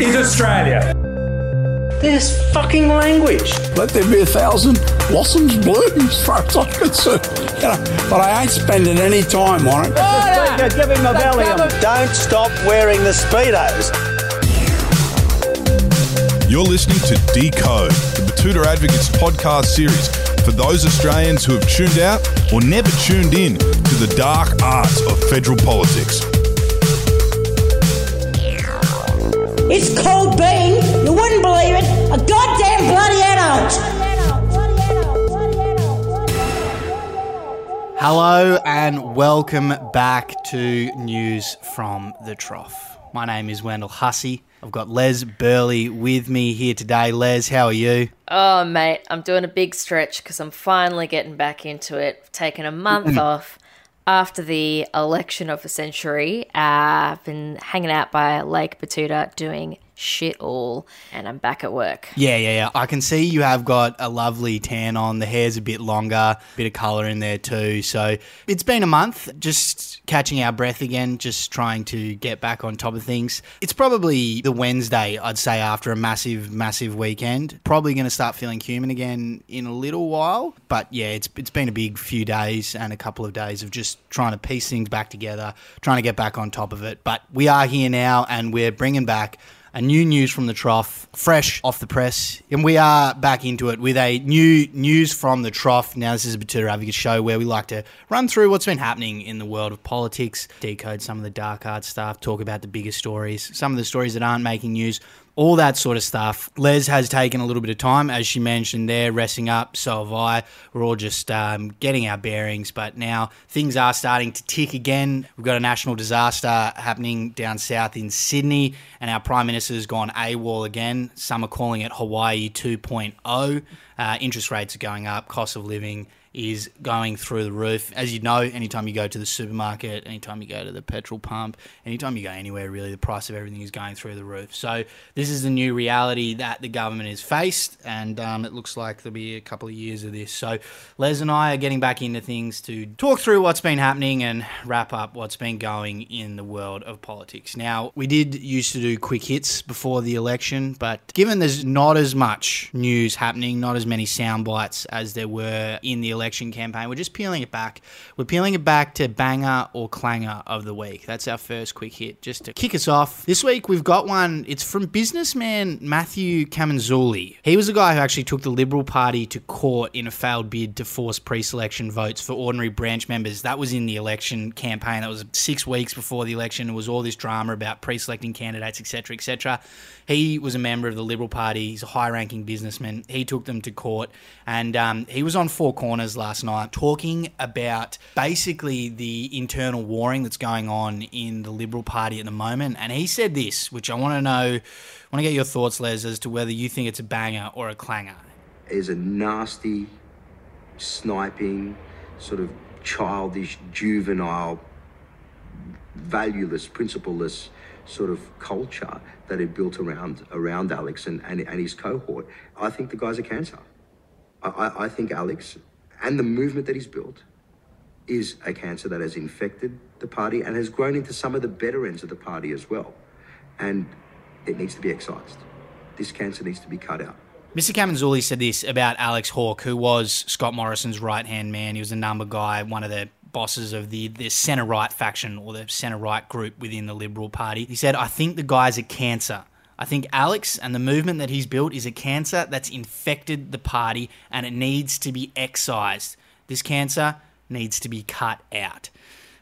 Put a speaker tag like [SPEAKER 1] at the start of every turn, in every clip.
[SPEAKER 1] is Australia.
[SPEAKER 2] This fucking language.
[SPEAKER 3] Let there be a thousand blossoms bloom as far as I'm concerned. You know, but I ain't spending any time on it.
[SPEAKER 2] Give him a Valium. Don't stop wearing the Speedos.
[SPEAKER 4] You're listening to Decode, the Batuta Advocates podcast series for those Australians who have tuned out or never tuned in to the dark arts of federal politics.
[SPEAKER 5] It's called being, you wouldn't believe it, a goddamn bloody adult.
[SPEAKER 6] Hello and welcome back to News from the Trough. My name is Wendell Hussey. I've got Les Burley with me here today. Les, how are you?
[SPEAKER 7] Oh, mate, I'm doing a big stretch because I'm finally getting back into it. I've taken a month mm. off after the election of the century. I've been hanging out by Lake Batuta doing shit all, and I'm back at work.
[SPEAKER 6] Yeah, yeah, yeah. I can see you have got a lovely tan on. The hair's a bit longer, bit of colour in there too. So it's been a month, just catching our breath again, just trying to get back on top of things. It's probably the Wednesday, I'd say, after a massive, massive weekend. Probably going to start feeling human again in a little while. But yeah, it's it's been a big few days and a couple of days of just trying to piece things back together, trying to get back on top of it. But we are here now, and we're bringing back a new news from the trough, fresh off the press, and we are back into it with a new news from the trough. Now, this is a Batuta Advocate show where we like to run through what's been happening in the world of politics, decode some of the dark art stuff, talk about the bigger stories, some of the stories that aren't making news, all that sort of stuff. Les has taken a little bit of time, as she mentioned there, resting up. So have I. We're all just um, getting our bearings, but now things are starting to tick again. We've got a national disaster happening down south in Sydney, and our Prime Minister has gone AWOL again. Some are calling it Hawaii 2.0. Uh, interest rates are going up, cost of living is going through the roof. As you know, anytime you go to the supermarket, anytime you go to the petrol pump, anytime you go anywhere, really, the price of everything is going through the roof. So this is the new reality that the government is faced, and um, it looks like there'll be a couple of years of this. So Les and I are getting back into things to talk through what's been happening and wrap up what's been going in the world of politics. Now, we did used to do quick hits before the election, but given there's not as much news happening, not as many sound bites as there were in the election campaign, we're just peeling it back. We're peeling it back to banger or clanger of the week. That's our first quick hit, just to kick us off. This week we've got one. It's from businessman Matthew Camenzuli. He was the guy who actually took the Liberal Party to court in a failed bid to force pre-selection votes for ordinary branch members. That was in the election campaign. That was six weeks before the election. It was all this drama about pre-selecting candidates, etc., etc. He was a member of the Liberal Party. He's a high-ranking businessman. He took them to court, and um, he was on Four Corners last night talking about basically the internal warring that's going on in the Liberal Party at the moment. And he said this, which I want to know, want to get your thoughts, Les, as to whether you think it's a banger or a clanger.
[SPEAKER 8] is a nasty, sniping, sort of childish, juvenile, valueless, principleless sort of culture that had built around around Alex and, and, and his cohort. I think the guy's a cancer. I, I, I think Alex and the movement that he's built is a cancer that has infected the party and has grown into some of the better ends of the party as well. And it needs to be excised. This cancer needs to be cut out.
[SPEAKER 6] Mr. Camenzuli said this about Alex Hawke, who was Scott Morrison's right hand man. He was a number guy, one of the bosses of the, the centre right faction or the centre right group within the Liberal Party. He said, I think the guy's a cancer. I think Alex and the movement that he's built is a cancer that's infected the party and it needs to be excised. This cancer needs to be cut out.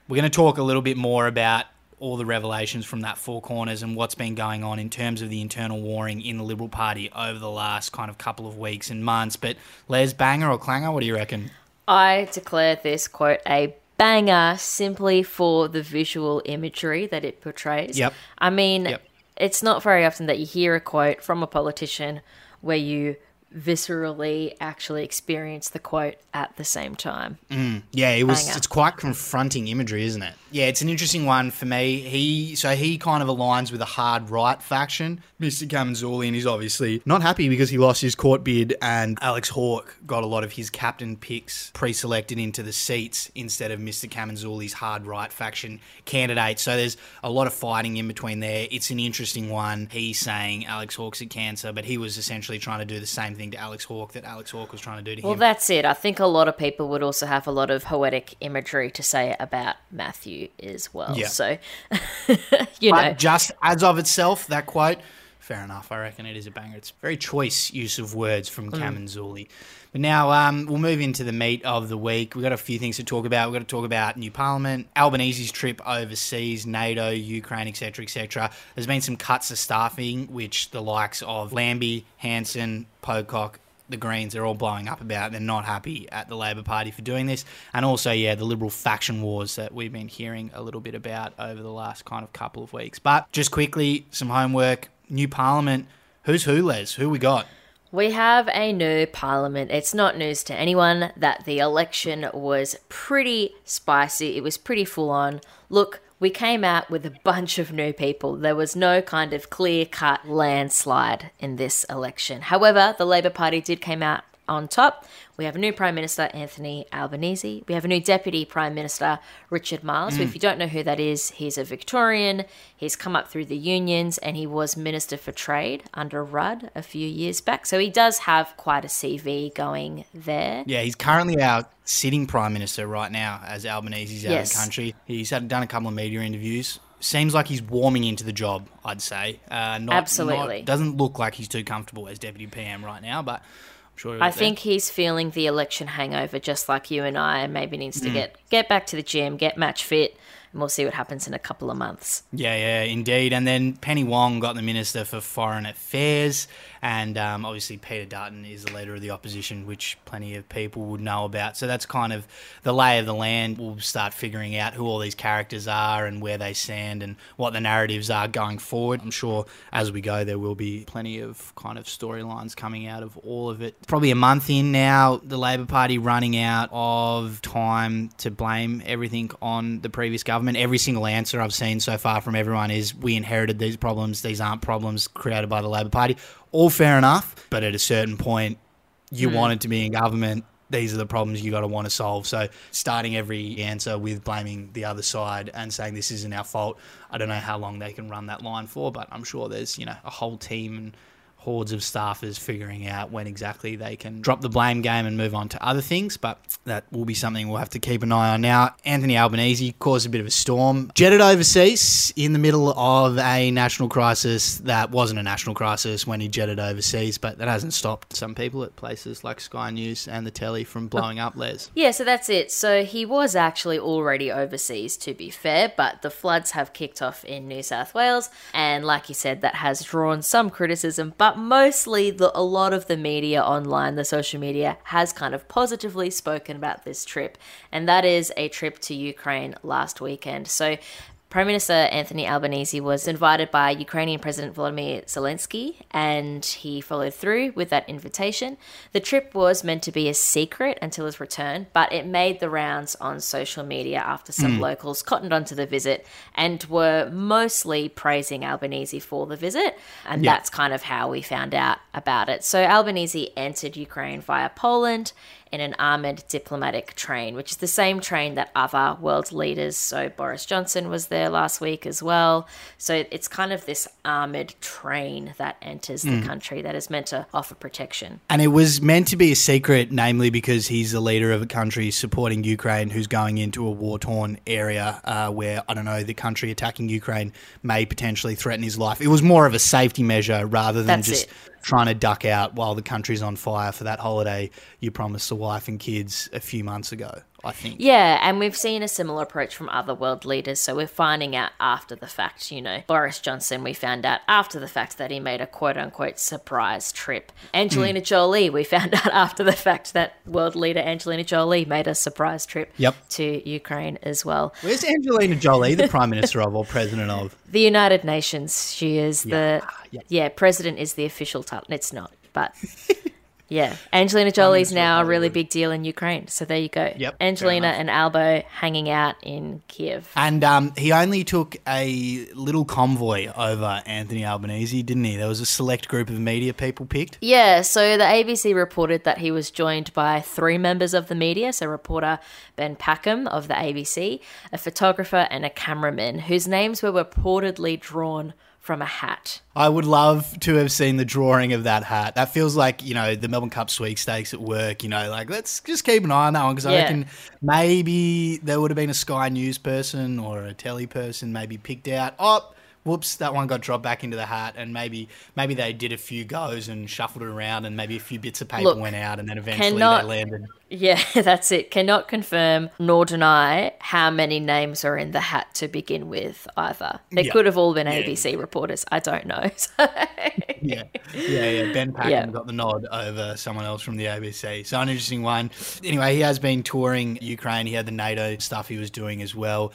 [SPEAKER 6] We're going to talk a little bit more about all the revelations from that four corners and what's been going on in terms of the internal warring in the Liberal Party over the last kind of couple of weeks and months. But Les, banger or clanger? What do you reckon?
[SPEAKER 7] I declare this quote a banger simply for the visual imagery that it portrays.
[SPEAKER 6] Yep.
[SPEAKER 7] I mean,
[SPEAKER 6] Yep.
[SPEAKER 7] It's not very often that you hear a quote from a politician where you viscerally actually experience the quote at the same time.
[SPEAKER 6] Mm, yeah, it was.
[SPEAKER 7] Banger.
[SPEAKER 6] It's quite confronting imagery, isn't it? Yeah, it's an interesting one for me. He so he kind of aligns with a hard right faction. Mr. Kamanzoulian is obviously not happy because he lost his court bid, and Alex Hawke got a lot of his captain picks pre-selected into the seats instead of Mr. Camenzuli's hard right faction candidate. So there's a lot of fighting in between there. It's an interesting one. He's saying Alex Hawke's a cancer, but he was essentially trying to do the same thing to Alex Hawke that Alex Hawke was trying to do to
[SPEAKER 7] Well,
[SPEAKER 6] him.
[SPEAKER 7] that's it. I think a lot of people would also have a lot of poetic imagery to say about Matthew as well.
[SPEAKER 6] Yeah.
[SPEAKER 7] So, you know,
[SPEAKER 6] just as of itself, that quote, fair enough. I reckon it is a banger. It's very choice use of words from
[SPEAKER 7] Mm.
[SPEAKER 6] Camenzuli. But now um, we'll move into the meat of the week. We've got a few things to talk about. We've got to talk about new parliament, Albanese's trip overseas, NATO, Ukraine, etc., etc. There's been some cuts of staffing, which the likes of Lambie, Hanson, Pocock, the Greens are all blowing up about. They're not happy at the Labor Party for doing this. And also, yeah, the Liberal faction wars that we've been hearing a little bit about over the last kind of couple of weeks. But just quickly, some homework. New Parliament. Who's who, Les? Who we got?
[SPEAKER 7] We have a new parliament. It's not news to anyone that the election was pretty spicy. It was pretty full on. Look, we came out with a bunch of new people. There was no kind of clear cut landslide in this election. However, the Labor Party did come out on top. We have a new Prime Minister, Anthony Albanese. We have a new Deputy Prime Minister, Richard Marles. So if you don't know who that is, he's a Victorian. He's come up through the unions and he was Minister for Trade under Rudd a few years back. So he does have quite a CV going there.
[SPEAKER 6] Yeah, he's currently our sitting Prime Minister right now as Albanese's out
[SPEAKER 7] Yes.
[SPEAKER 6] of the country. He's had done a couple of media interviews. Seems like he's warming into the job, I'd say. Uh, not,
[SPEAKER 7] Absolutely.
[SPEAKER 6] not- doesn't look like he's too comfortable as Deputy PM right now, but sure.
[SPEAKER 7] I think he's feeling the election hangover just like you and I and maybe needs to mm. get get back to the gym, get match fit, and we'll see what happens in a couple of months.
[SPEAKER 6] Yeah, yeah, indeed. And then Penny Wong got the Minister for Foreign Affairs, and um, obviously Peter Dutton is the leader of the opposition, which plenty of people would know about. So that's kind of the lay of the land. We'll start figuring out who all these characters are and where they stand and what the narratives are going forward. I'm sure as we go, there will be plenty of kind of storylines coming out of all of it. Probably a month in now, the Labor Party running out of time to blame everything on the previous government. Every single answer I've seen so far from everyone is we inherited these problems. These aren't problems created by the Labor Party. All fair enough, but at a certain point, you mm. wanted to be in government. These are the problems you got to want to solve. So, starting every answer with blaming the other side and saying this isn't our fault, I don't know how long they can run that line for, but I'm sure there's you know a whole team and hordes of staffers figuring out when exactly they can drop the blame game and move on to other things. But that will be something we'll have to keep an eye on. Now, Anthony Albanese caused a bit of a storm, jetted overseas in the middle of a national crisis that wasn't a national crisis when he jetted overseas, but that hasn't stopped some people at places like Sky News and the telly from blowing up Les.
[SPEAKER 7] Yeah, so that's it. So he was actually already overseas, to be fair, but the floods have kicked off in New South Wales, and like you said, that has drawn some criticism, but mostly the, a lot of the media online, the social media, has kind of positively spoken about this trip, and that is a trip to Ukraine last weekend. So Prime Minister Anthony Albanese was invited by Ukrainian President Volodymyr Zelensky, and he followed through with that invitation. The trip was meant to be a secret until his return, but it made the rounds on social media after some hmm. locals cottoned onto the visit and were mostly praising Albanese for the visit, and that's kind of how we found out about it. So Albanese entered Ukraine via Poland in an armoured diplomatic train, which is the same train that other world leaders, so Boris Johnson was there last week as well. So it's kind of this armoured train that enters the country that is meant to offer protection.
[SPEAKER 6] And it was meant to be a secret, namely because he's the leader of a country supporting Ukraine who's going into a war torn area uh, where, I don't know, the country attacking Ukraine may potentially threaten his life. It was more of a safety measure rather than
[SPEAKER 7] That's
[SPEAKER 6] just
[SPEAKER 7] it.
[SPEAKER 6] Trying to duck out while the country's on fire for that holiday you promised the wife and kids a few months ago, I think.
[SPEAKER 7] Yeah, and we've seen a similar approach from other world leaders. So we're finding out after the fact, you know. Boris Johnson, we found out after the fact that he made a quote unquote surprise trip. Angelina hmm. Jolie, we found out after the fact that world leader Angelina Jolie made a surprise trip
[SPEAKER 6] Yep.
[SPEAKER 7] to Ukraine as well.
[SPEAKER 6] Where's Angelina Jolie, the Prime Minister of or President of?
[SPEAKER 7] The United Nations, she is the
[SPEAKER 6] yeah.
[SPEAKER 7] yeah, president is the official title. It's not, but Yeah. Angelina Jolie's now a really big deal in Ukraine. So there you go.
[SPEAKER 6] Yep,
[SPEAKER 7] Angelina and Albo hanging out in Kiev.
[SPEAKER 6] And um, he only took a little convoy over Anthony Albanese, didn't he? There was a select group of media people picked.
[SPEAKER 7] Yeah, so the ABC reported that he was joined by three members of the media. So, reporter Ben Packham of the ABC, a photographer, and a cameraman whose names were reportedly drawn from a hat.
[SPEAKER 6] I would love to have seen the drawing of that hat. That feels like, you know, the Melbourne Cup sweepstakes at work, you know, like let's just keep an eye on that one because I
[SPEAKER 7] Yeah.
[SPEAKER 6] reckon maybe there would have been a Sky News person or a telly person maybe picked out. Oh, whoops, that one got dropped back into the hat and maybe maybe they did a few goes and shuffled it around and maybe a few bits of paper
[SPEAKER 7] Look,
[SPEAKER 6] went out and then eventually
[SPEAKER 7] cannot-
[SPEAKER 6] they landed.
[SPEAKER 7] Yeah, that's it. Cannot confirm nor deny how many names are in the hat to begin with either. They
[SPEAKER 6] Yeah.
[SPEAKER 7] could have all been
[SPEAKER 6] Yeah.
[SPEAKER 7] ABC reporters. I don't know.
[SPEAKER 6] Yeah, yeah, yeah. Ben Packham
[SPEAKER 7] Yeah.
[SPEAKER 6] got the nod over someone else from the ABC. So an interesting one. Anyway, he has been touring Ukraine. He had the NATO stuff he was doing as well.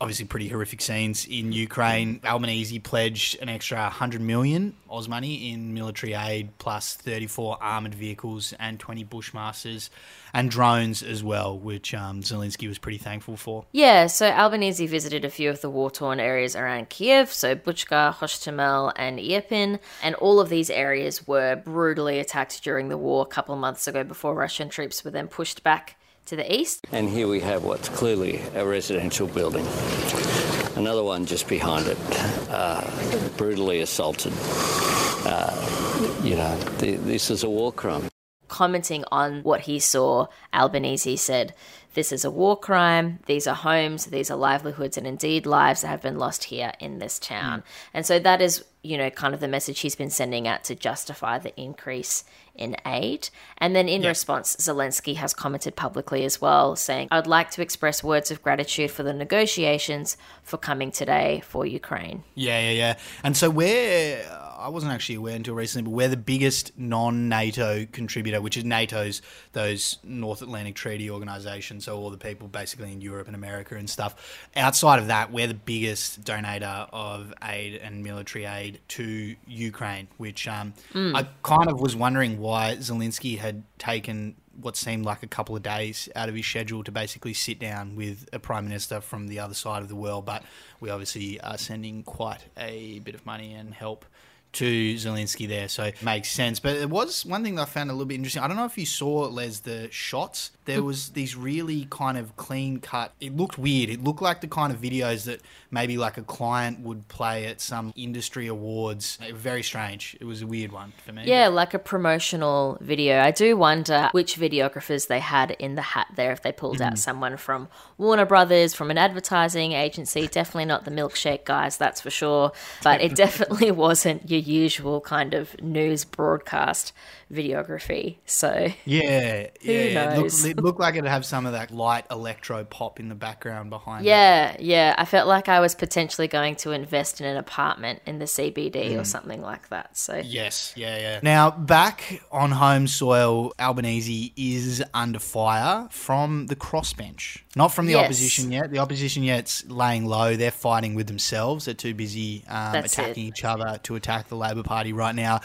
[SPEAKER 6] Obviously, pretty horrific scenes in Ukraine. Albanese pledged an extra 100 million Oz money in military aid, plus 34 armored vehicles and 20 Bushmasters and drones as well, which um, Zelensky was pretty thankful for.
[SPEAKER 7] Yeah, so Albanese visited a few of the war torn areas around Kiev, so Bucha, Hostomel, and Irpin, and all of these areas were brutally attacked during the war a couple of months ago before Russian troops were then pushed back to the east.
[SPEAKER 1] And here we have what's clearly a residential building. Another one just behind it, uh, brutally assaulted. Uh, you know, th- this is a war crime.
[SPEAKER 7] Commenting on what he saw, Albanese said, This is a war crime. These are homes, these are livelihoods, and indeed lives that have been lost here in this town. Mm. And so that is, you know, kind of the message he's been sending out to justify the increase in aid. And then in response, Zelensky has commented publicly as well, saying, I'd like to express words of gratitude for the negotiations for coming today for Ukraine.
[SPEAKER 6] Yeah, yeah, yeah. And so we're, I wasn't actually aware until recently, but we're the biggest non NATO contributor, which is NATO's, those North Atlantic Treaty Organization. So all the people basically in Europe and America and stuff. Outside of that, we're the biggest donator of aid and military aid to Ukraine, which um, I kind of was wondering why Zelensky had taken what seemed like a couple of days out of his schedule to basically sit down with a prime minister from the other side of the world. But we obviously are sending quite a bit of money and help to Zelensky there, so it makes sense. But it was one thing that I found a little bit interesting. I don't know if you saw Les the shots. There was these really kind of clean cut. It looked weird. It looked like the kind of videos that maybe like a client would play at some industry awards. Very strange. It was a weird one for me.
[SPEAKER 7] Yeah, like a promotional video. I do wonder which videographers they had in the hat there, if they pulled out mm-hmm. someone from Warner Brothers, from an advertising agency. Definitely not the milkshake guys, that's for sure. But it definitely wasn't your usual kind of news broadcast videography. So,
[SPEAKER 6] Yeah, yeah. It looked, it looked like it'd have some of that light electro pop in the background behind it.
[SPEAKER 7] yeah, yeah. I felt like I was potentially going to invest in an apartment in the CBD or something like that. So,
[SPEAKER 6] Yes, yeah, yeah. Now, back on home soil, Albanese is under fire from the crossbench. Not from the
[SPEAKER 7] Yes.
[SPEAKER 6] opposition yet. The opposition yet's laying low. They're fighting with themselves. They're too busy um, attacking
[SPEAKER 7] it.
[SPEAKER 6] each other to attack the Labor Party right now.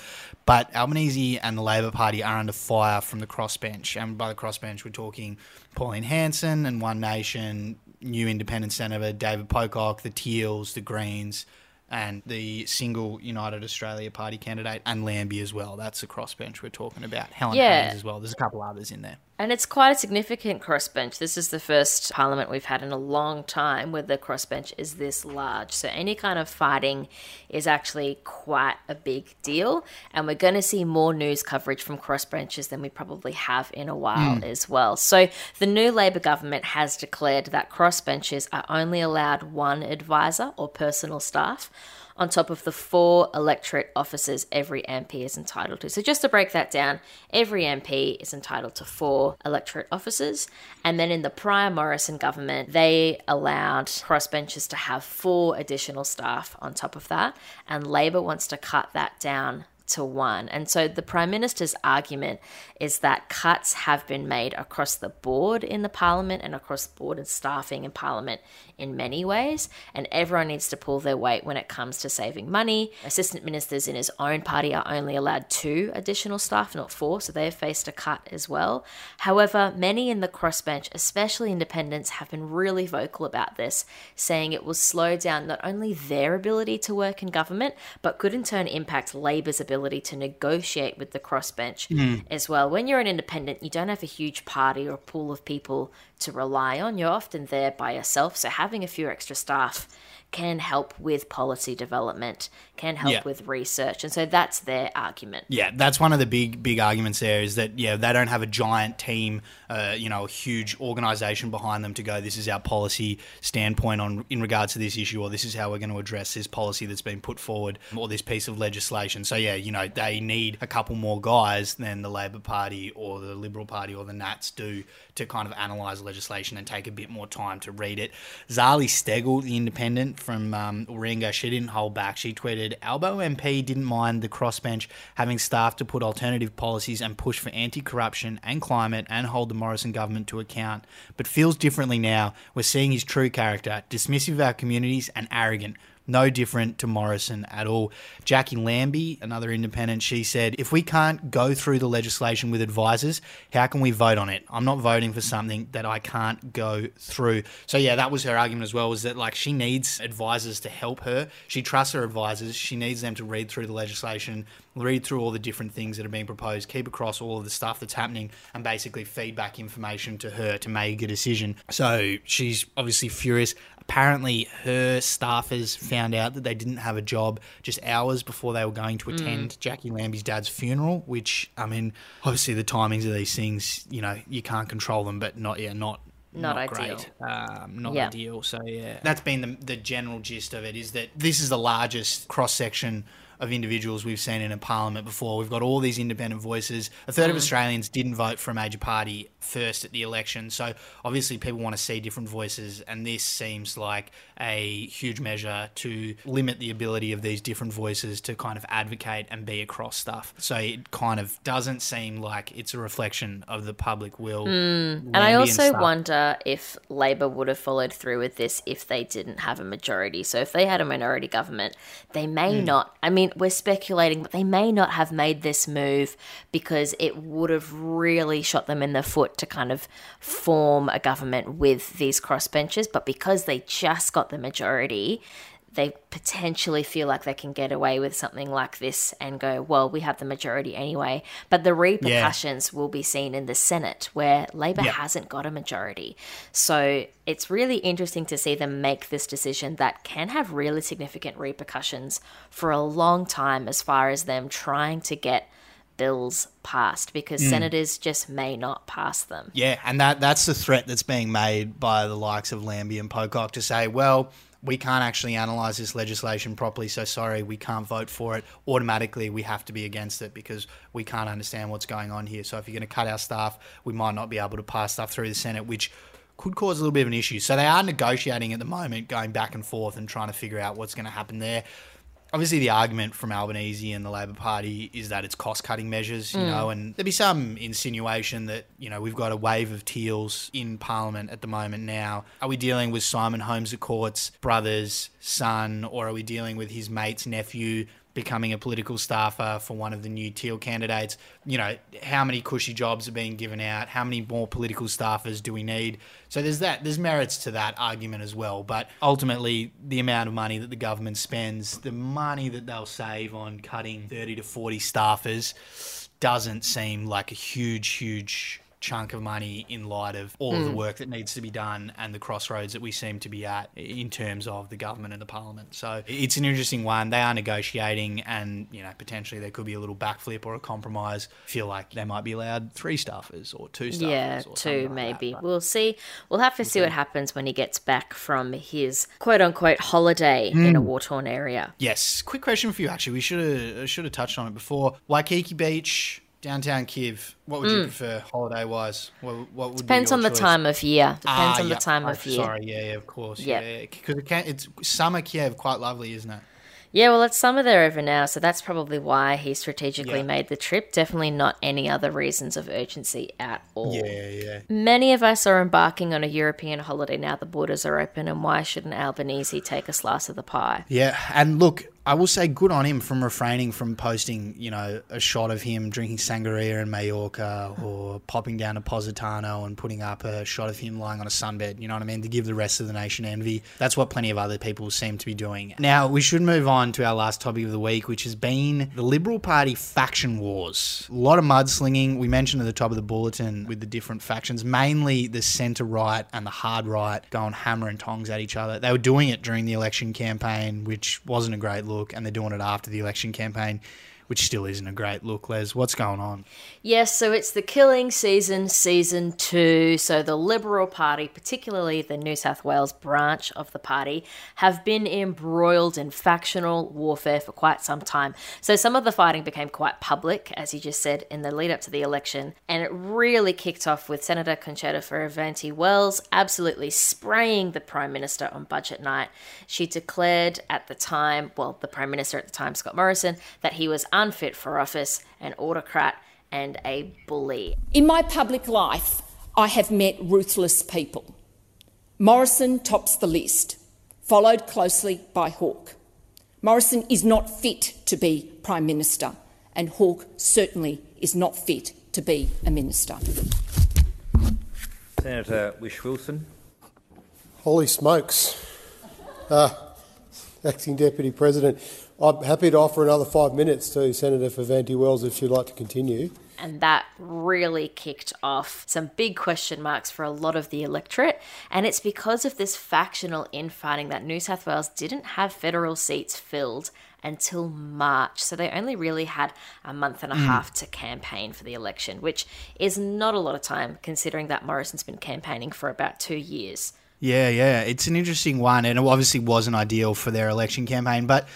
[SPEAKER 6] But Albanese and the Labor Party are under fire from the crossbench. And by the crossbench, we're talking Pauline Hanson and One Nation, new independent senator David Pocock, the Teals, the Greens, and the single United Australia Party candidate, and Lambie as well. That's the crossbench we're talking about. Helen
[SPEAKER 7] Yeah.
[SPEAKER 6] Haines as well. There's a couple others in there.
[SPEAKER 7] And it's quite a significant crossbench. This is the first parliament we've had in a long time where the crossbench is this large. So any kind of fighting is actually quite a big deal. And we're going to see more news coverage from crossbenches than we probably have in a while hmm. as well. So the new Labor government has declared that crossbenches are only allowed one advisor or personal staff on top of the four electorate offices every MP is entitled to. So, just to break that down, every MP is entitled to four electorate offices. And then in the prior Morrison government, they allowed crossbenchers to have four additional staff on top of that. And Labor wants to cut that down to one. And so the Prime Minister's argument is that cuts have been made across the board in the Parliament and across the board in staffing in Parliament in many ways. And everyone needs to pull their weight when it comes to saving money. Assistant ministers in his own party are only allowed two additional staff, not four, so they've faced a cut as well. However, many in the crossbench, especially independents, have been really vocal about this, saying it will slow down not only their ability to work in government, but could in turn impact Labor's ability to negotiate with the crossbench hmm. as well. When you're an independent, you don't have a huge party or pool of people to rely on. You're often there by yourself, so having a few extra staff can help with policy development, can help
[SPEAKER 6] Yeah.
[SPEAKER 7] with research. And so that's their argument.
[SPEAKER 6] Yeah, that's one of the big big arguments there is that yeah they don't have a giant team, uh, you know, a huge organisation behind them to go. This is our policy standpoint on in regards to this issue, or this is how we're going to address this policy that's been put forward, or this piece of legislation. So yeah, you know, they need a couple more guys than the Labor Party or the Liberal Party or the Nats do to kind of analyse legislation and take a bit more time to read it. Zali Steggall, the Independent from um, she didn't hold back. She tweeted, Albo MP didn't mind the crossbench having staff to put alternative policies and push for anti-corruption and climate and hold the Morrison government to account, but feels differently now. We're seeing his true character, dismissive of our communities and arrogant. No different to Morrison at all. Jacqui Lambie, another independent, she said, if we can't go through the legislation with advisors, how can we vote on it? I'm not voting for something that I can't go through. So yeah, that was her argument as well, was that like she needs advisors to help her. She trusts her advisors. She needs them to read through the legislation, read through all the different things that are being proposed, keep across all of the stuff that's happening, and basically feedback information to her to make a decision. So she's obviously furious. Apparently, her staffers found out that they didn't have a job just hours before they were going to attend Jacqui Lambie's dad's funeral. Which, I mean, obviously the timings of these things, you know, you can't control them, but not yeah, not
[SPEAKER 7] Not ideal.
[SPEAKER 6] great, um, not
[SPEAKER 7] Yeah.
[SPEAKER 6] ideal. So yeah, that's been the the general gist of it. Is that this is the largest cross section of individuals we've seen in a parliament before. We've got all these independent voices. A third of Australians didn't vote for a major party first at the election, so obviously people want to see different voices, and this seems like a huge measure to limit the ability of these different voices to kind of advocate and be across stuff. So it kind of doesn't seem like it's a reflection of the public will.
[SPEAKER 7] And I also wonder if Labor would have followed through with this if they didn't have a majority. So if they had a minority government, they may
[SPEAKER 6] Hmm.
[SPEAKER 7] not. I mean, we're speculating, but they may not have made this move because it would have really shot them in the foot to kind of form a government with these crossbenchers. But because they just got the majority, they potentially feel like they can get away with something like this and go, well, we have the majority anyway. But the repercussions will be seen in the Senate, where Labor
[SPEAKER 6] Yeah.
[SPEAKER 7] hasn't got a majority. So it's really interesting to see them make this decision that can have really significant repercussions for a long time as far as them trying to get bills passed because mm. senators just may not pass them.
[SPEAKER 6] Yeah, and that that's the threat that's being made by the likes of Lambie and Pocock to say, well, we can't actually analyse this legislation properly, so sorry, we can't vote for it. Automatically, we have to be against it because we can't understand what's going on here. So if you're going to cut our staff, we might not be able to pass stuff through the Senate, which could cause a little bit of an issue. So they are negotiating at the moment, going back and forth and trying to figure out what's going to happen there obviously the argument from Albanese and the Labor Party is that it's cost cutting measures, you hmm. know, and there'd be some insinuation that, you know, we've got a wave of teals in Parliament at the moment now. Are we dealing with Simon Holmes à Court's brother's son, or are we dealing with his mate's nephew? Becoming a political staffer for one of the new Teal candidates. You know, how many cushy jobs are being given out? How many more political staffers do we need? So there's that. There's merits to that argument as well. But ultimately, the amount of money that the government spends, the money that they'll save on cutting 30 to 40 staffers, doesn't seem like a huge, huge chunk of money in light of all of the work that needs to be done and the crossroads that we seem to be at in terms of the government and the parliament. So it's an interesting one. They are negotiating and, you know, potentially there could be a little backflip or a compromise. Feel like they might be allowed three staffers or two staffers.
[SPEAKER 7] Yeah,
[SPEAKER 6] or
[SPEAKER 7] two
[SPEAKER 6] like
[SPEAKER 7] maybe.
[SPEAKER 6] that.
[SPEAKER 7] We'll see. We'll have to see what happens when he gets back from his quote unquote holiday in
[SPEAKER 6] Hmm.
[SPEAKER 7] a war torn area.
[SPEAKER 6] Yes. Quick question for you. Actually, we should have should have touched on it before. Waikiki Beach, downtown Kiev. What would you prefer, holiday wise? What, what would
[SPEAKER 7] Hmm. Depends on the
[SPEAKER 6] choice?
[SPEAKER 7] time of year. Depends
[SPEAKER 6] Ah,
[SPEAKER 7] on the
[SPEAKER 6] yeah.
[SPEAKER 7] time
[SPEAKER 6] Oh,
[SPEAKER 7] of year.
[SPEAKER 6] Sorry, yeah, yeah, of course.
[SPEAKER 7] Yeah.
[SPEAKER 6] Yeah, because it can, it's summer Kiev, quite lovely, isn't it?
[SPEAKER 7] Yeah, well, it's summer there over now, so that's probably why he strategically
[SPEAKER 6] Yeah.
[SPEAKER 7] made the trip. Definitely not any other reasons of urgency at all.
[SPEAKER 6] Yeah, yeah.
[SPEAKER 7] Many of us are embarking on a European holiday now the borders are open, and why shouldn't Albanese take a slice of the pie?
[SPEAKER 6] Yeah, and look, I will say good on him from refraining from posting, you know, a shot of him drinking sangria in Mallorca or popping down to Positano and putting up a shot of him lying on a sunbed, you know what I mean, to give the rest of the nation envy. That's what plenty of other people seem to be doing. Now, we should move on to our last topic of the week, which has been the Liberal Party faction wars. A lot of mudslinging. We mentioned at the top of the bulletin with the different factions, mainly the centre right and the hard right going hammer and tongs at each other. They were doing it during the election campaign, which wasn't a great look, and they're doing it after the election campaign, which still isn't a great look. Les, what's going on?
[SPEAKER 7] Yes, so it's the killing season, season two. So the Liberal Party, particularly the New South Wales branch of the party, have been embroiled in factional warfare for quite some time. So some of the fighting became quite public, as you just said, in the lead up to the election. And it really kicked off with Senator Concetta Fierravanti Wells absolutely spraying the Prime Minister on budget night. She declared at the time, well, the Prime Minister at the time, Scott Morrison, that he was unfit for office, an autocrat, and a bully.
[SPEAKER 9] In my public life, I have met ruthless people. Morrison tops the list, followed closely by Hawke. Morrison is not fit to be Prime Minister, and Hawke certainly is not fit to be a minister.
[SPEAKER 10] Senator Whish-Wilson.
[SPEAKER 11] Holy smokes. Uh, Acting Deputy President, I'm happy to offer another five minutes to Senator Fierravanti Wells if she'd like to continue.
[SPEAKER 7] And that really kicked off some big question marks for a lot of the electorate. And it's because of this factional infighting that New South Wales didn't have federal seats filled until March. So they only really had a month and a
[SPEAKER 6] Mm.
[SPEAKER 7] half to campaign for the election, which is not a lot of time considering that Morrison's been campaigning for about two years.
[SPEAKER 6] Yeah, yeah. It's an interesting one, and it obviously wasn't ideal for their election campaign. But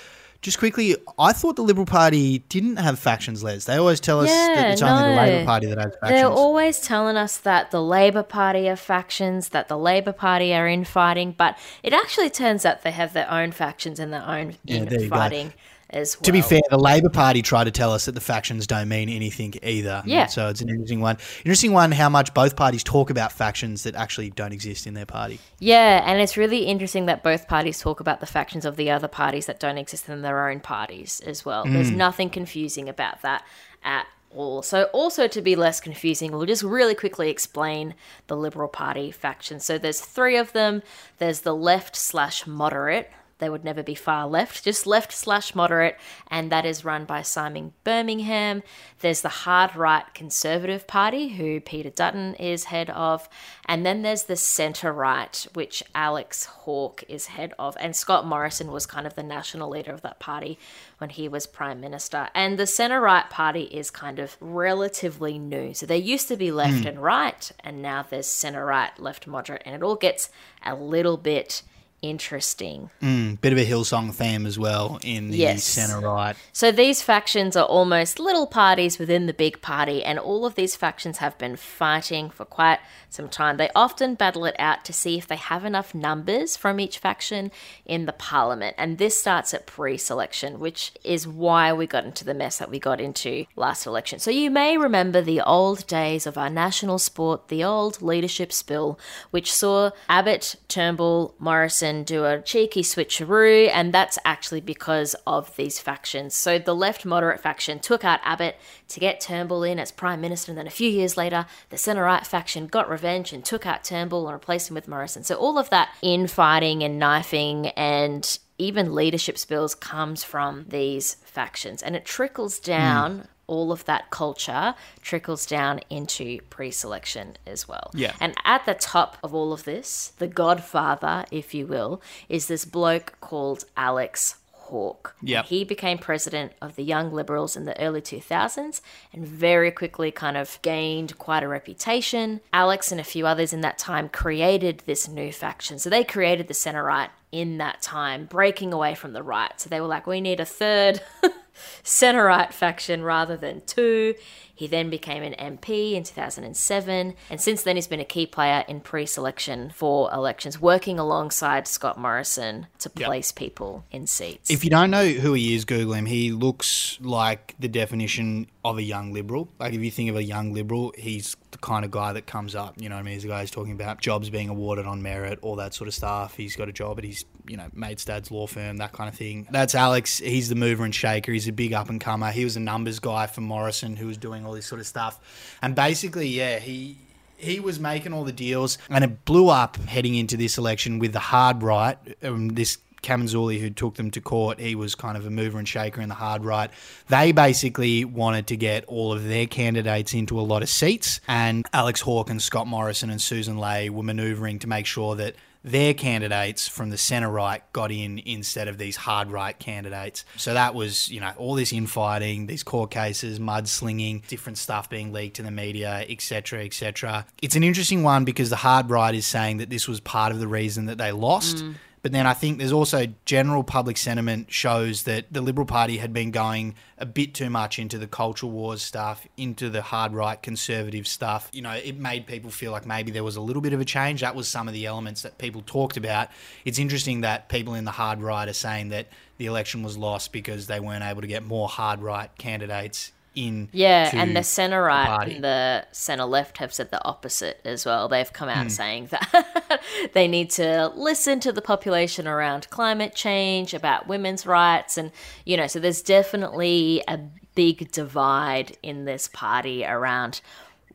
[SPEAKER 6] just quickly, I thought the Liberal Party didn't have factions, Les. They always tell us that it's only the. Labor Party that has factions.
[SPEAKER 7] They're always telling us that the Labor Party are factions, that the Labor Party are infighting, but it actually turns out they have their own factions and their own
[SPEAKER 6] Yeah, there you go.
[SPEAKER 7] infighting as well.
[SPEAKER 6] To be fair, the Labor Party tried to tell us that the factions don't mean anything either.
[SPEAKER 7] Yeah.
[SPEAKER 6] So it's an interesting one. Interesting one how much both parties talk about factions that actually don't exist in their party.
[SPEAKER 7] Yeah, and it's really interesting that both parties talk about the factions of the other parties that don't exist in their own parties as well. There's
[SPEAKER 6] Mm.
[SPEAKER 7] nothing confusing about that at all. So, also to be less confusing, we'll just really quickly explain the Liberal Party factions. So, there's three of them. There's the left slash moderate. They would never be far left, just left slash moderate, and that is run by Simon Birmingham. There's the hard right Conservative Party, who Peter Dutton is head of, and then there's the centre right, which Alex Hawke is head of, and Scott Morrison was kind of the national leader of that party when he was Prime Minister. And the centre right party is kind of relatively new. So there used to be left
[SPEAKER 6] Hmm.
[SPEAKER 7] and right, and now there's centre right, left moderate, and it all gets a little bit interesting.
[SPEAKER 6] Mm, bit of a Hillsong theme as well in the
[SPEAKER 7] Yes.
[SPEAKER 6] centre right.
[SPEAKER 7] So these factions are almost little parties within the big party, and all of these factions have been fighting for quite some time. They often battle it out to see if they have enough numbers from each faction in the parliament, and this starts at pre selection, which is why we got into the mess that we got into last election. So you may remember the old days of our national sport, the old leadership spill, which saw Abbott, Turnbull, Morrison do a cheeky switcheroo, and that's actually because of these factions. So the left moderate faction took out Abbott to get Turnbull in as Prime Minister, and then a few years later, the centre right faction got revenge and took out Turnbull and replaced him with Morrison. So all of that infighting and knifing and even leadership spills comes from these factions, and it trickles hmm. down. All of that culture trickles down into pre selection as well.
[SPEAKER 6] Yeah.
[SPEAKER 7] And at the top of all of this, the godfather, if you will, is this bloke called Alex Hawke.
[SPEAKER 6] Yeah.
[SPEAKER 7] He became president of the Young Liberals in the early 2000s and very quickly kind of gained quite a reputation. Alex and a few others in that time created this new faction. So they created the centre right in that time, breaking away from the right. So they were like, we need a third centre-right faction rather than two. He then became an MP in 2007, and since then he's been a key player in pre-selection for elections, working alongside Scott Morrison to place people in seats.
[SPEAKER 6] If you don't know who he is, Google him. He looks like the definition of a young liberal. Like if you think of a young liberal, he's the kind of guy that comes up. You know what I mean? He's the guy who's talking about jobs being awarded on merit, all that sort of stuff. He's got a job at his, you know, Maidstad's law firm, that kind of thing. That's Alex. He's the mover and shaker. He's a big up and comer. He was a numbers guy for Morrison who was doing all this sort of stuff. And basically, yeah, he he was making all the deals, and it blew up heading into this election with the hard right. Um, this Camenzuli, who took them to court, he was kind of a mover and shaker in the hard right. They basically wanted to get all of their candidates into a lot of seats, and Alex Hawke and Scott Morrison and Susan Lay were manoeuvring to make sure that their candidates from the centre right got in instead of these hard right candidates. So that was, you know, all this infighting, these court cases, mudslinging, different stuff being leaked to the media, etc., etc. It's an interesting one because the hard right is saying that this was part of the reason that they lost. Mm. But then I think there's also general public sentiment shows that the Liberal Party had been going a bit too much into the cultural wars stuff, into the hard right conservative stuff. You know, it made people feel like maybe there was a little bit of a change. That was some of the elements that people talked about. It's interesting that people in the hard right are saying that the election was lost because they weren't able to get more hard right candidates in.
[SPEAKER 7] Yeah, and the centre right
[SPEAKER 6] party.
[SPEAKER 7] and the centre left have said the opposite as well. They've come out
[SPEAKER 6] Hmm.
[SPEAKER 7] saying that they need to listen to the population around climate change, about women's rights, and you know, so there's definitely a big divide in this party around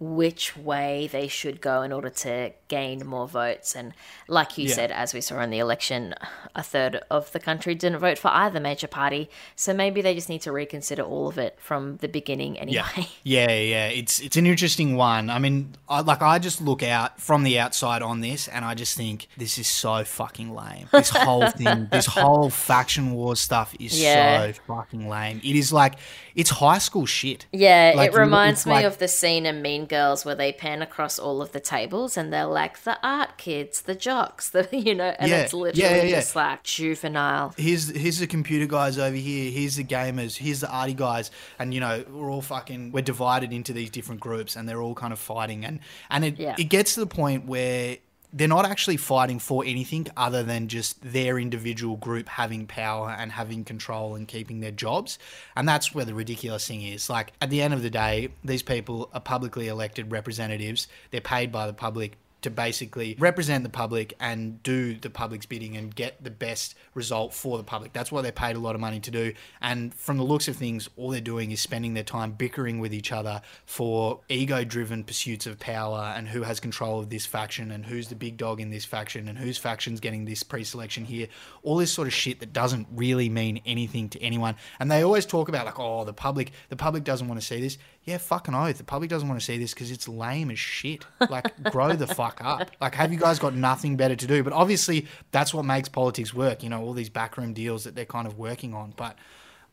[SPEAKER 7] which way they should go in order to gain more votes. And like you
[SPEAKER 6] Yeah.
[SPEAKER 7] said, as we saw in the election, a third of the country didn't vote for either major party. So maybe they just need to reconsider all of it from the beginning anyway.
[SPEAKER 6] Yeah, yeah, yeah. It's it's an interesting one. I mean, I, like I just look out from the outside on this, and I just think this is so fucking lame. This whole thing, this whole faction war stuff is
[SPEAKER 7] Yeah.
[SPEAKER 6] so fucking lame. It is like it's high school shit.
[SPEAKER 7] Yeah,
[SPEAKER 6] Like,
[SPEAKER 7] it reminds me
[SPEAKER 6] like-
[SPEAKER 7] of the scene in Mean Girls where they pan across all of the tables and they're like the art kids, the jocks, the you know, and
[SPEAKER 6] Yeah,
[SPEAKER 7] it's literally
[SPEAKER 6] yeah, yeah.
[SPEAKER 7] just like juvenile.
[SPEAKER 6] Here's here's the computer guys over here. Here's the gamers. Here's the arty guys. And you know, we're all fucking we're divided into these different groups, and they're all kind of fighting. And and it it gets to the point where they're not actually fighting for anything other than just their individual group having power and having control and keeping their jobs. And that's where the ridiculous thing is. Like at the end of the day, these people are publicly elected representatives. They're paid by the public to basically represent the public and do the public's bidding and get the best result for the public. That's what they're paid a lot of money to do. And from the looks of things, all they're doing is spending their time bickering with each other for ego driven pursuits of power and who has control of this faction and who's the big dog in this faction and whose faction's getting this pre selection here. All this sort of shit that doesn't really mean anything to anyone. And they always talk about, like, oh, the public, the public doesn't want to see this. Yeah, fucking oath. The public doesn't want to see this because it's lame as shit. Like, grow the fuck up. Like, have you guys got nothing better to do? But obviously, that's what makes politics work. You know, all these backroom deals that they're kind of working on. But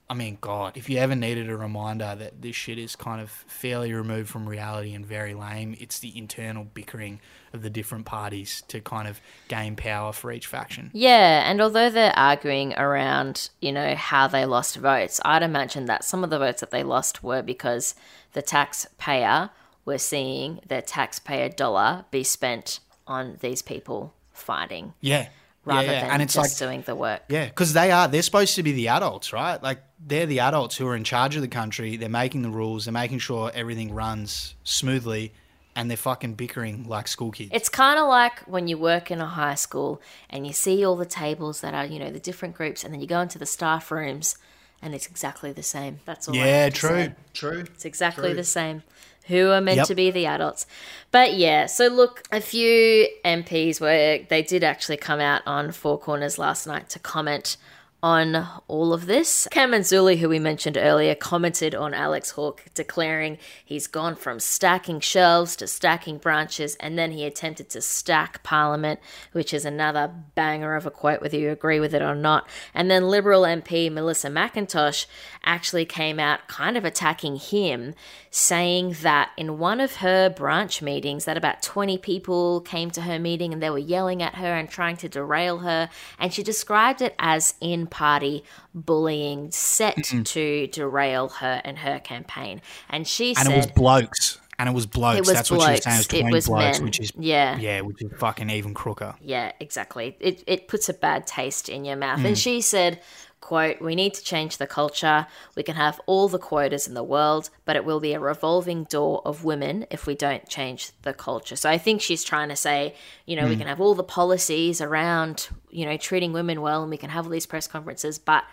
[SPEAKER 6] I mean, God, if you ever needed a reminder that this shit is kind of fairly removed from reality and very lame, it's the internal bickering of the different parties to kind of gain power for each faction.
[SPEAKER 7] Yeah, and although they're arguing around, you know, how they lost votes, I'd imagine that some of the votes that they lost were because the taxpayer were seeing their taxpayer dollar be spent on these people fighting
[SPEAKER 6] Yeah.
[SPEAKER 7] Rather
[SPEAKER 6] yeah, yeah.
[SPEAKER 7] than
[SPEAKER 6] and it's
[SPEAKER 7] just
[SPEAKER 6] like
[SPEAKER 7] doing the work.
[SPEAKER 6] Yeah, because they are. They're supposed to be the adults, right? Like they're the adults who are in charge of the country. They're making the rules. They're making sure everything runs smoothly, and they're fucking bickering like school kids.
[SPEAKER 7] It's kind of like when you work in a high school and you see all the tables that are, you know, the different groups, and then you go into the staff rooms and it's exactly the same. That's all.
[SPEAKER 6] Yeah, true,
[SPEAKER 7] say.
[SPEAKER 6] true.
[SPEAKER 7] It's exactly
[SPEAKER 6] True.
[SPEAKER 7] the same. Who are meant
[SPEAKER 6] Yep.
[SPEAKER 7] to be the adults. But yeah, so look, a few MPs were, they did actually come out on Four Corners last night to comment on all of this. Camenzuli, who we mentioned earlier, commented on Alex Hawke, declaring he's gone from stacking shelves to stacking branches, and then he attempted to stack Parliament, which is another banger of a quote, whether you agree with it or not. And then Liberal MP Melissa McIntosh actually came out kind of attacking him, saying that in one of her branch meetings that about 20 people came to her meeting and they were yelling at her and trying to derail her and she described it as in party bullying set to derail her and her campaign. And she
[SPEAKER 6] and
[SPEAKER 7] said,
[SPEAKER 6] it was blokes. And it was blokes.
[SPEAKER 7] It was
[SPEAKER 6] That's what she was saying. It was
[SPEAKER 7] blokes. It was
[SPEAKER 6] blokes,
[SPEAKER 7] men.
[SPEAKER 6] which is
[SPEAKER 7] Yeah.
[SPEAKER 6] yeah, which is fucking even crooker.
[SPEAKER 7] Yeah, exactly. It it puts a bad taste in your mouth.
[SPEAKER 6] Mm.
[SPEAKER 7] And she said, quote, "We need to change the culture. We can have all the quotas in the world, but it will be a revolving door of women if we don't change the culture." So I think she's trying to say, you know, we
[SPEAKER 6] Mm.
[SPEAKER 7] can have all the policies around, you know, treating women well and we can have all these press conferences, but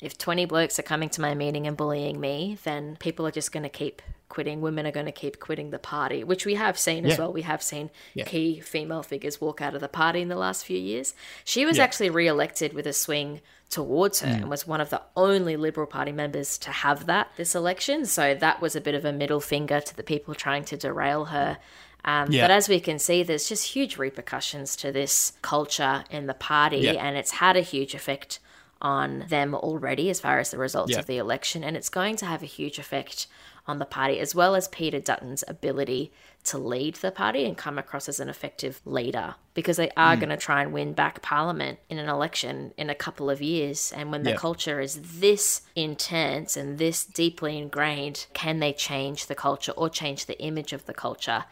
[SPEAKER 7] if 20 blokes are coming to my meeting and bullying me, then people are just going to keep quitting. Women are going to keep quitting the party, which we have seen as well. We have seen
[SPEAKER 6] Yeah.
[SPEAKER 7] key female figures walk out of the party in the last few years. She was
[SPEAKER 6] Yeah.
[SPEAKER 7] actually re elected with a swing towards her
[SPEAKER 6] Mm.
[SPEAKER 7] and was one of the only Liberal Party members to have that this election. So that was a bit of a middle finger to the people trying to derail her. Um,
[SPEAKER 6] Yeah.
[SPEAKER 7] But as we can see, there's just huge repercussions to this culture in the party,
[SPEAKER 6] Yeah.
[SPEAKER 7] and it's had a huge effect on them already as far as the results
[SPEAKER 6] Yeah.
[SPEAKER 7] of the election, and it's going to have a huge effect on the party, as well as Peter Dutton's ability to lead the party and come across as an effective leader, because they are
[SPEAKER 6] Mm.
[SPEAKER 7] going to try and win back Parliament in an election in a couple of years. And when the culture is this intense and this deeply ingrained, can they change the culture or change the image of the culture?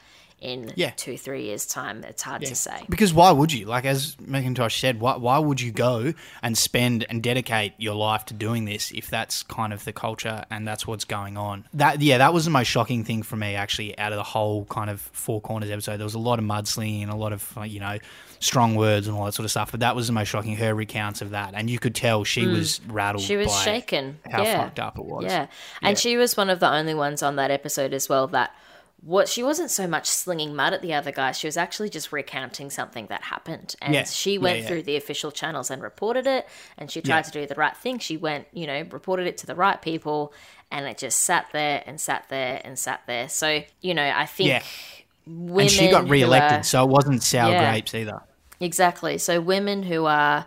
[SPEAKER 7] In
[SPEAKER 6] Yeah.
[SPEAKER 7] two, three years' time, it's hard to say.
[SPEAKER 6] Because why would you? Like as McIntosh said, why why would you go and spend and dedicate your life to doing this if that's kind of the culture and that's what's going on? That yeah, that was the most shocking thing for me actually out of the whole kind of four corners episode. There was a lot of mudslinging and a lot of you know strong words and all that sort of stuff, but that was the most shocking. Her recounts of that, and you could tell she
[SPEAKER 7] Mm.
[SPEAKER 6] was rattled.
[SPEAKER 7] She was shaken.
[SPEAKER 6] How
[SPEAKER 7] yeah.
[SPEAKER 6] fucked up it was.
[SPEAKER 7] Yeah. And she was one of the only ones on that episode as well that what she wasn't so much slinging mud at the other guy, she was actually just recounting something that happened. And
[SPEAKER 6] Yeah.
[SPEAKER 7] she went
[SPEAKER 6] yeah.
[SPEAKER 7] through the official channels and reported it and she tried
[SPEAKER 6] Yeah.
[SPEAKER 7] to do the right thing. She went, you know, reported it to the right people and it just sat there and sat there and sat there. So, you know, I think
[SPEAKER 6] Yeah.
[SPEAKER 7] women
[SPEAKER 6] and she got re-elected,
[SPEAKER 7] are-
[SPEAKER 6] so it wasn't sour
[SPEAKER 7] Yeah.
[SPEAKER 6] grapes either.
[SPEAKER 7] Exactly. So women who are,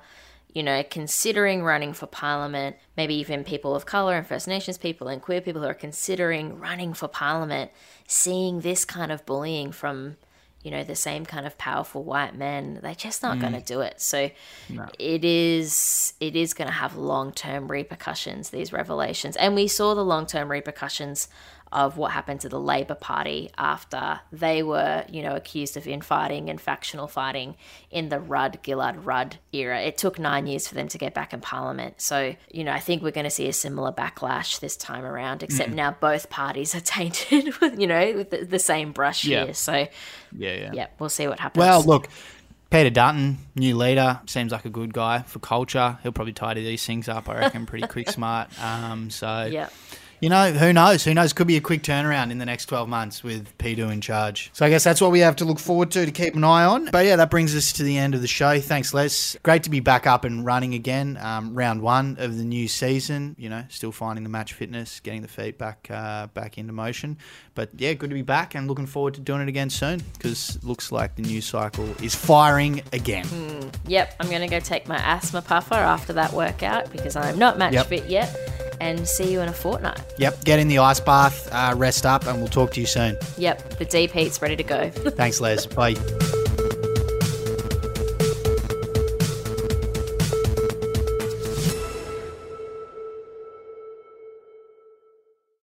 [SPEAKER 7] you know, considering running for parliament, maybe even people of color and First Nations people and queer people who are considering running for parliament, seeing this kind of bullying from, you know, the same kind of powerful white men, they're just not
[SPEAKER 6] Mm.
[SPEAKER 7] going to do it. So
[SPEAKER 6] No.
[SPEAKER 7] it is it is going to have long-term repercussions these revelations. And we saw the long-term repercussions of what happened to the Labor Party after they were, you know, accused of infighting and factional fighting in the Rudd Gillard Rudd era. It took nine years for them to get back in Parliament. So, you know, I think we're going to see a similar backlash this time around, except
[SPEAKER 6] Mhm.
[SPEAKER 7] now both parties are tainted with, you know, with the, the same brush
[SPEAKER 6] Yeah.
[SPEAKER 7] here. So,
[SPEAKER 6] Yeah, yeah.
[SPEAKER 7] yeah, we'll see what happens.
[SPEAKER 6] Well, look, Peter Dutton, new leader, seems like a good guy for culture. He'll probably tidy these things up, I reckon, pretty quick, smart. Um, so,
[SPEAKER 7] Yeah.
[SPEAKER 6] You know, who knows? Who knows? Could be a quick turnaround in the next 12 months with P2 in charge. So I guess that's what we have to look forward to to keep an eye on. But yeah, that brings us to the end of the show. Thanks, Les. Great to be back up and running again. Um, round one of the new season. You know, still finding the match fitness, getting the feet back uh, back into motion. But yeah, good to be back and looking forward to doing it again soon because looks like the news cycle is firing again.
[SPEAKER 7] Mm, yep, I'm going to go take my asthma puffer after that workout because I'm not match
[SPEAKER 6] Yep.
[SPEAKER 7] fit yet. And see you in a fortnight.
[SPEAKER 6] Yep, get in the ice bath, uh, rest up, and we'll talk to you soon.
[SPEAKER 7] Yep, the deep heat's ready to go.
[SPEAKER 6] Thanks, Les. Bye.